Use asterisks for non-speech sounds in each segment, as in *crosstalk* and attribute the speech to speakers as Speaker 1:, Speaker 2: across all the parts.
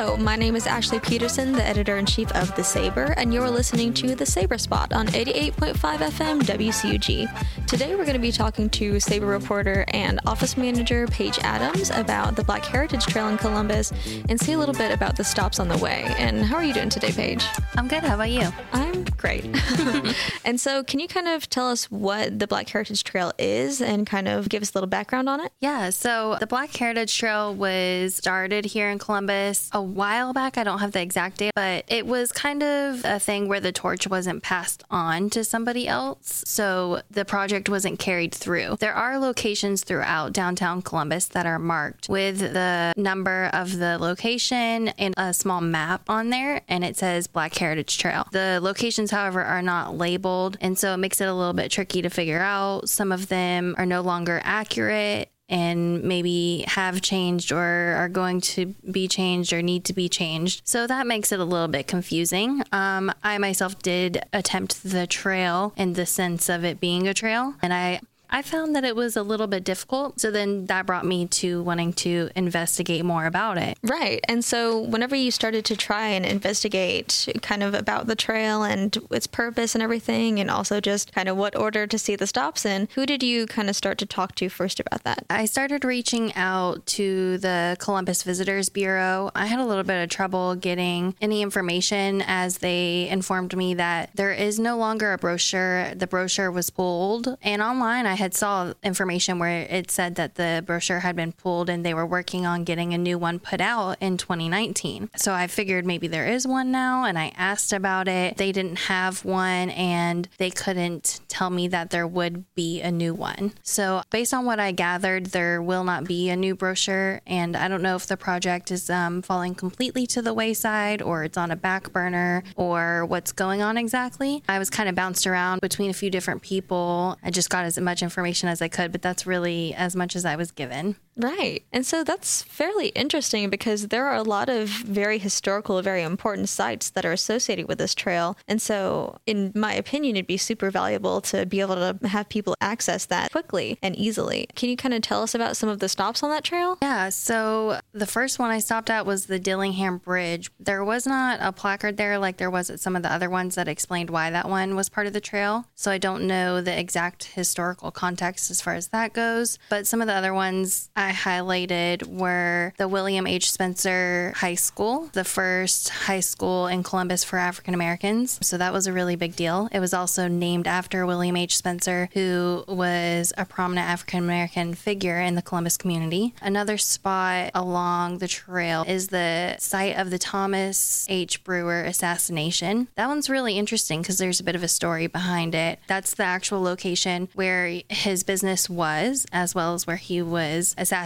Speaker 1: Hello, my name is Ashley Peterson, the editor in chief of The Saber, and you're listening to The Saber Spot on 88.5 FM WCUG. Today we're going to be talking to Saber reporter and office manager Paige Adams about the Black Heritage Trail in Columbus and see a little bit about the stops on the way. And how are you doing today, Paige?
Speaker 2: I'm good. How about you?
Speaker 1: I'm great. *laughs* and so, can you kind of tell us what the Black Heritage Trail is and kind of give us a little background on it?
Speaker 2: Yeah, so the Black Heritage Trail was started here in Columbus a while back. I don't have the exact date, but it was kind of a thing where the torch wasn't passed on to somebody else. So the project wasn't carried through. There are locations throughout downtown Columbus that are marked with the number of the location and a small map on there, and it says Black Heritage Trail. The locations, however, are not labeled, and so it makes it a little bit tricky to figure out. Some of them are no longer accurate and maybe have changed or are going to be changed or need to be changed. So that makes it a little bit confusing. Um, I myself did attempt the trail in the sense of it being a trail, and I I found that it was a little bit difficult. So then that brought me to wanting to investigate more about it.
Speaker 1: Right. And so whenever you started to try and investigate kind of about the trail and its purpose and everything, and also just kind of what order to see the stops in, who did you kind of start to talk to first about that?
Speaker 2: I started reaching out to the Columbus Visitors Bureau. I had a little bit of trouble getting any information as they informed me that there is no longer a brochure. The brochure was pulled, and online I had saw information where it said that the brochure had been pulled and they were working on getting a new one put out in 2019. So I figured maybe there is one now and I asked about it. They didn't have one and they couldn't tell me that there would be a new one. So based on what I gathered, there will not be a new brochure and I don't know if the project is um, falling completely to the wayside or it's on a back burner or what's going on exactly. I was kind of bounced around between a few different people. I just got as much information as I could, but that's really as much as I was given.
Speaker 1: Right. And so that's fairly interesting because there are a lot of very historical, very important sites that are associated with this trail. And so, in my opinion, it'd be super valuable to be able to have people access that quickly and easily. Can you kind of tell us about some of the stops on that trail?
Speaker 2: Yeah. So, the first one I stopped at was the Dillingham Bridge. There was not a placard there like there was at some of the other ones that explained why that one was part of the trail. So, I don't know the exact historical context as far as that goes. But some of the other ones I highlighted were the William H. Spencer High School, the first high school in Columbus for African Americans. So that was a really big deal. It was also named after William H. Spencer, who was a prominent African American figure in the Columbus community. Another spot along the trail is the site of the Thomas H. Brewer assassination. That one's really interesting because there's a bit of a story behind it. That's the actual location where his business was, as well as where he was assassinated,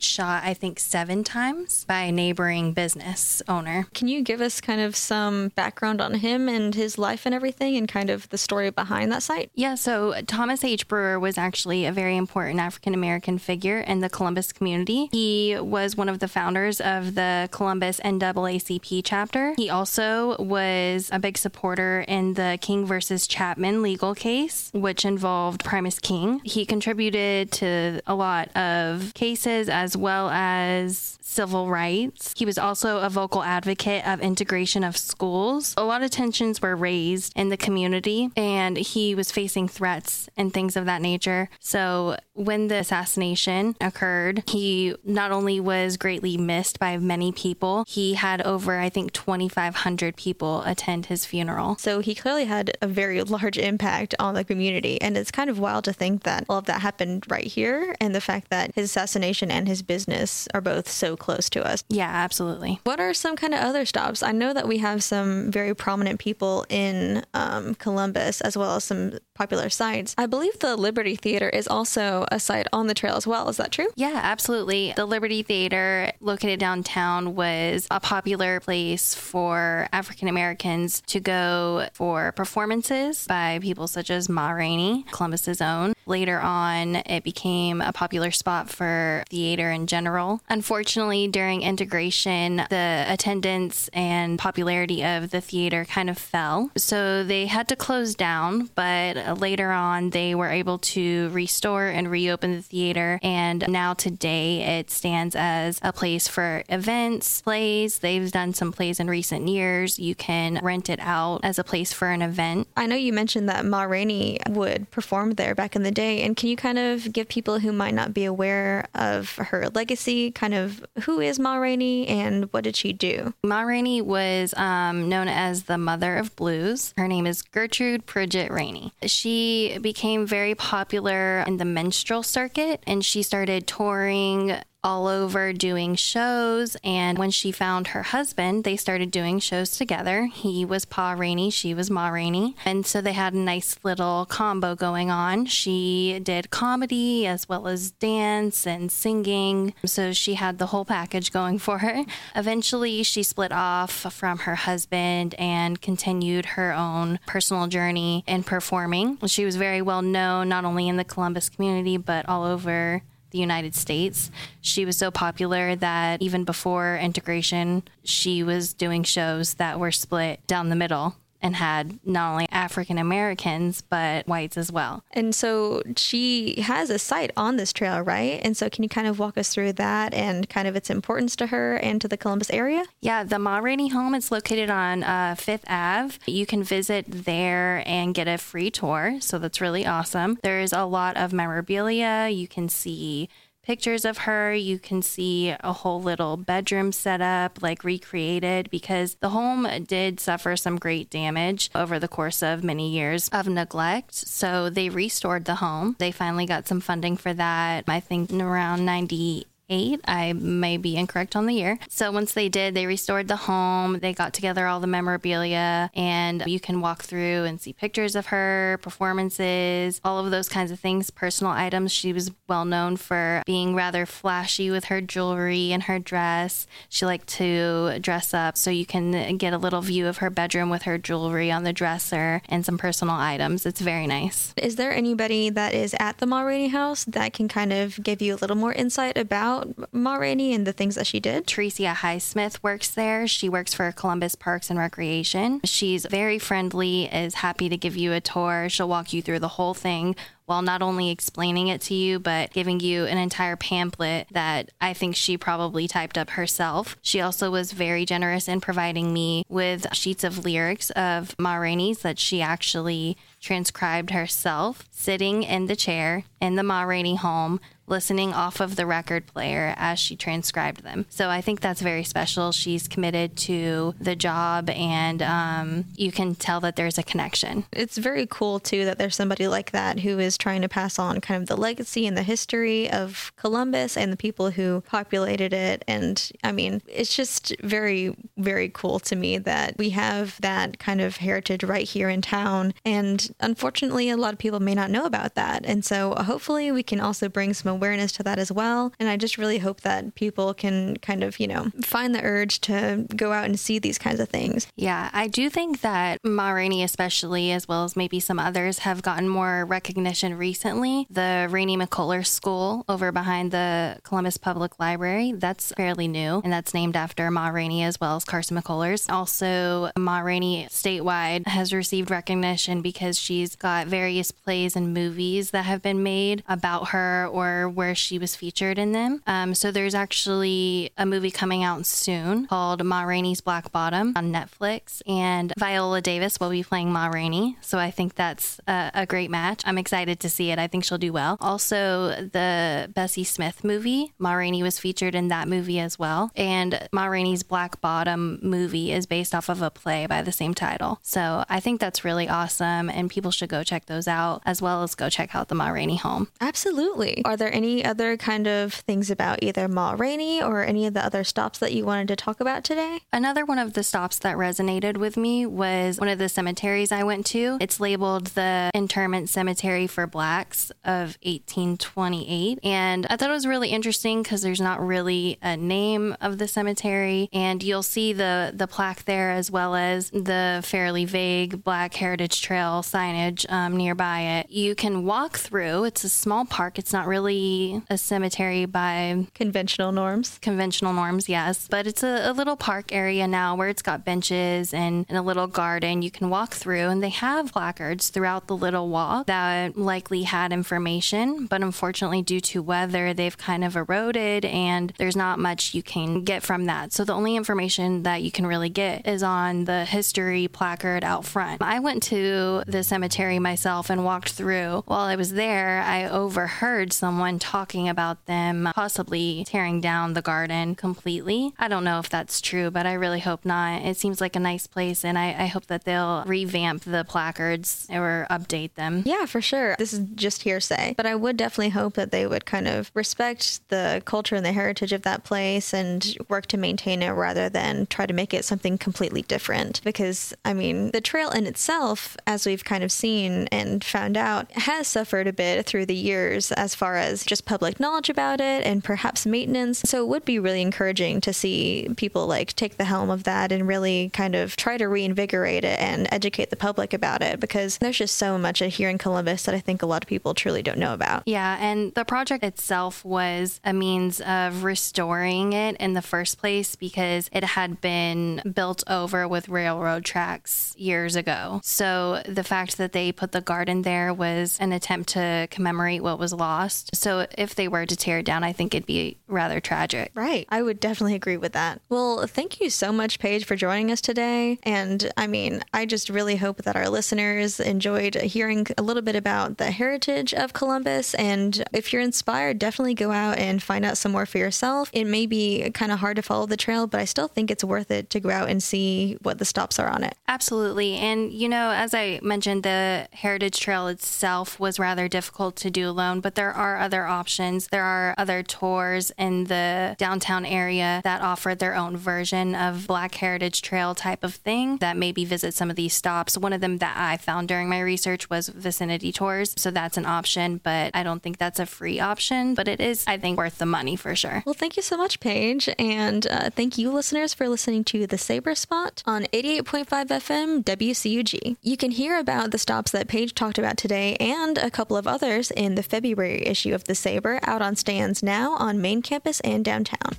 Speaker 2: shot, I think, seven times by a neighboring business owner.
Speaker 1: Can you give us kind of some background on him and his life and everything and kind of the story behind that site?
Speaker 2: Yeah, so Thomas H. Brewer was actually a very important African American figure in the Columbus community. He was one of the founders of the Columbus NAACP chapter. He also was a big supporter in the King versus Chapman legal case, which involved Primus King. He contributed to a lot of cases as well as civil rights. He was also a vocal advocate of integration of schools. A lot of tensions were raised in the community, and he was facing threats and things of that nature. So, when the assassination occurred, he not only was greatly missed by many people, he had over, I think, 2,500 people attend his funeral.
Speaker 1: So, he clearly had a very large impact on the community. And it's kind of wild to think that all of that happened right here, and the fact that his assassination and his business are both so close to us.
Speaker 2: Yeah, absolutely.
Speaker 1: What are some kind of other stops? I know that we have some very prominent people in um, Columbus as well as some popular sites. I believe the Liberty Theater is also a site on the trail as well. Is that true?
Speaker 2: Yeah, absolutely. The Liberty Theater, located downtown, was a popular place for African Americans to go for performances by people such as Ma Rainey, Columbus's own. Later on, it became a popular spot for theater in general. Unfortunately, during integration, the attendance and popularity of the theater kind of fell. So they had to close down, but later on, they were able to restore and reopen the theater. And now today, it stands as a place for events, plays. They've done some plays in recent years. You can rent it out as a place for an event.
Speaker 1: I know you mentioned that Ma Rainey would perform there back in the day. And can you kind of give people who might not be aware of her legacy, kind of who is Ma Rainey and what did she do?
Speaker 2: Ma Rainey was um, known as the mother of blues. Her name is Gertrude Pridgett Rainey. She became very popular in the minstrel circuit and she started touring all over doing shows. And when she found her husband, they started doing shows together. He was Pa Rainey, she was Ma Rainey. And so they had a nice little combo going on. She did comedy as well as dance and singing. So she had the whole package going for her. Eventually, she split off from her husband and continued her own personal journey in performing. She was very well known not only in the Columbus community, but all over the United States. She was so popular that even before integration, she was doing shows that were split down the middle and had not only African Americans, but whites as well.
Speaker 1: And so she has a site on this trail, right? And so can you kind of walk us through that and kind of its importance to her and to the Columbus area?
Speaker 2: Yeah, the Ma Rainey home is located on uh, Fifth Ave. You can visit there and get a free tour. So that's really awesome. There's a lot of memorabilia. You can see pictures of her. You can see a whole little bedroom set up, like recreated, because the home did suffer some great damage over the course of many years of neglect. So they restored the home. They finally got some funding for that, I think around 98 eight. I may be incorrect on the year. So once they did, they restored the home. They got together all the memorabilia, and you can walk through and see pictures of her, performances, all of those kinds of things, personal items. She was well known for being rather flashy with her jewelry and her dress. She liked to dress up, so you can get a little view of her bedroom with her jewelry on the dresser and some personal items. It's very nice.
Speaker 1: Is there anybody that is at the Ma Rainey house that can kind of give you a little more insight about? About Ma Rainey and the things that she did?
Speaker 2: Tricia Highsmith works there. She works for Columbus Parks and Recreation. She's very friendly, is happy to give you a tour. She'll walk you through the whole thing while not only explaining it to you, but giving you an entire pamphlet that I think she probably typed up herself. She also was very generous in providing me with sheets of lyrics of Ma Rainey's that she actually transcribed herself, sitting in the chair in the Ma Rainey home, listening off of the record player as she transcribed them. So I think that's very special. She's committed to the job, and um, you can tell that there's a connection.
Speaker 1: It's very cool, too, that there's somebody like that who is trying to pass on kind of the legacy and the history of Columbus and the people who populated it. And I mean, it's just very, very cool to me that we have that kind of heritage right here in town. And unfortunately, a lot of people may not know about that. And so hopefully we can also bring some awareness to that as well. And I just really hope that people can kind of, you know, find the urge to go out and see these kinds of things.
Speaker 2: Yeah, I do think that Ma Rainey, especially, as well as maybe some others, have gotten more recognition recently. The Rainey McCullers School over behind the Columbus Public Library, that's fairly new, and that's named after Ma Rainey as well as Carson McCullers. Also, Ma Rainey statewide has received recognition because she's got various plays and movies that have been made about her or where she was featured in them. Um, so there's actually a movie coming out soon called Ma Rainey's Black Bottom on Netflix, and Viola Davis will be playing Ma Rainey. So I think that's a, a great match. I'm excited to see it. I think she'll do well. Also, the Bessie Smith movie, Ma Rainey was featured in that movie as well. And Ma Rainey's Black Bottom movie is based off of a play by the same title. So I think that's really awesome, and people should go check those out as well as go check out the Ma Rainey home.
Speaker 1: Absolutely. Are there any other kind of things about either Ma Rainey or any of the other stops that you wanted to talk about today?
Speaker 2: Another one of the stops that resonated with me was one of the cemeteries I went to. It's labeled the Interment Cemetery for for Blacks of 1828. And I thought it was really interesting because there's not really a name of the cemetery. And you'll see the, the plaque there as well as the fairly vague Black Heritage Trail signage um, nearby it. You can walk through, it's a small park. It's not really a cemetery by
Speaker 1: conventional norms.
Speaker 2: Conventional norms, yes. But it's a, a little park area now where it's got benches and, and a little garden you can walk through. And they have placards throughout the little walk that likely had information. But unfortunately, due to weather, they've kind of eroded and there's not much you can get from that. So the only information that you can really get is on the history placard out front. I went to the cemetery myself and walked through. While I was there, I overheard someone talking about them possibly tearing down the garden completely. I don't know if that's true, but I really hope not. It seems like a nice place, and I, I hope that they'll revamp the placards or update them.
Speaker 1: Yeah, for sure. This is just hearsay, but I would definitely hope that they would kind of respect the culture and the heritage of that place and work to maintain it rather than try to make it something completely different. Because, I mean, the trail in itself, as we've kind of seen and found out, has suffered a bit through the years as far as just public knowledge about it and perhaps maintenance. So it would be really encouraging to see people like take the helm of that and really kind of try to reinvigorate it and educate the public about it because there's just so much here in Columbus that I think a lot of people truly don't know about.
Speaker 2: Yeah, and the project itself was a means of restoring it in the first place because it had been built over with railroad tracks years ago. So the fact that they put the garden there was an attempt to commemorate what was lost. So if they were to tear it down, I think it'd be rather tragic.
Speaker 1: Right. I would definitely agree with that. Well, thank you so much, Paige, for joining us today. And I mean, I just really hope that our listeners enjoyed hearing a little bit about the heritage of Columbus. And if you're inspired, definitely go out and find out some more for yourself. It may be kind of hard to follow the trail, but I still think it's worth it to go out and see what the stops are on it.
Speaker 2: Absolutely. And, you know, as I mentioned, the Heritage Trail itself was rather difficult to do alone, but there are other options. There are other tours in the downtown area that offer their own version of Black Heritage Trail type of thing that maybe visit some of these stops. One of them that I found during my research was vicinity tours. So that's an option, but I don't think that's a free option, but it is, I think, worth the money for sure.
Speaker 1: Well, thank you so much, Paige. And uh, thank you, listeners, for listening to The Saber Spot on 88.5 FM WCUG. You can hear about the stops that Paige talked about today and a couple of others in the February issue of The Saber out on stands now on main campus and downtown.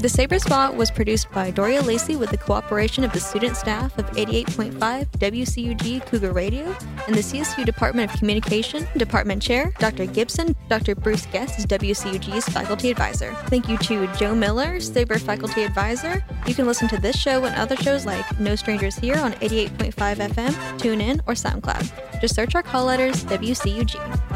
Speaker 1: The Saber Spot was produced by Doria Lacey with the cooperation of the student staff of 88.5 WCUG Cougar Radio and the CSU Department of Communication, Department Chair Dr. Gibson. Dr. Bruce Guest is WCUG's faculty advisor. Thank you to Joe Miller, Saber faculty advisor. You can listen to this show and other shows like No Strangers Here on 88.5 FM, TuneIn, or SoundCloud. Just search our call letters WCUG.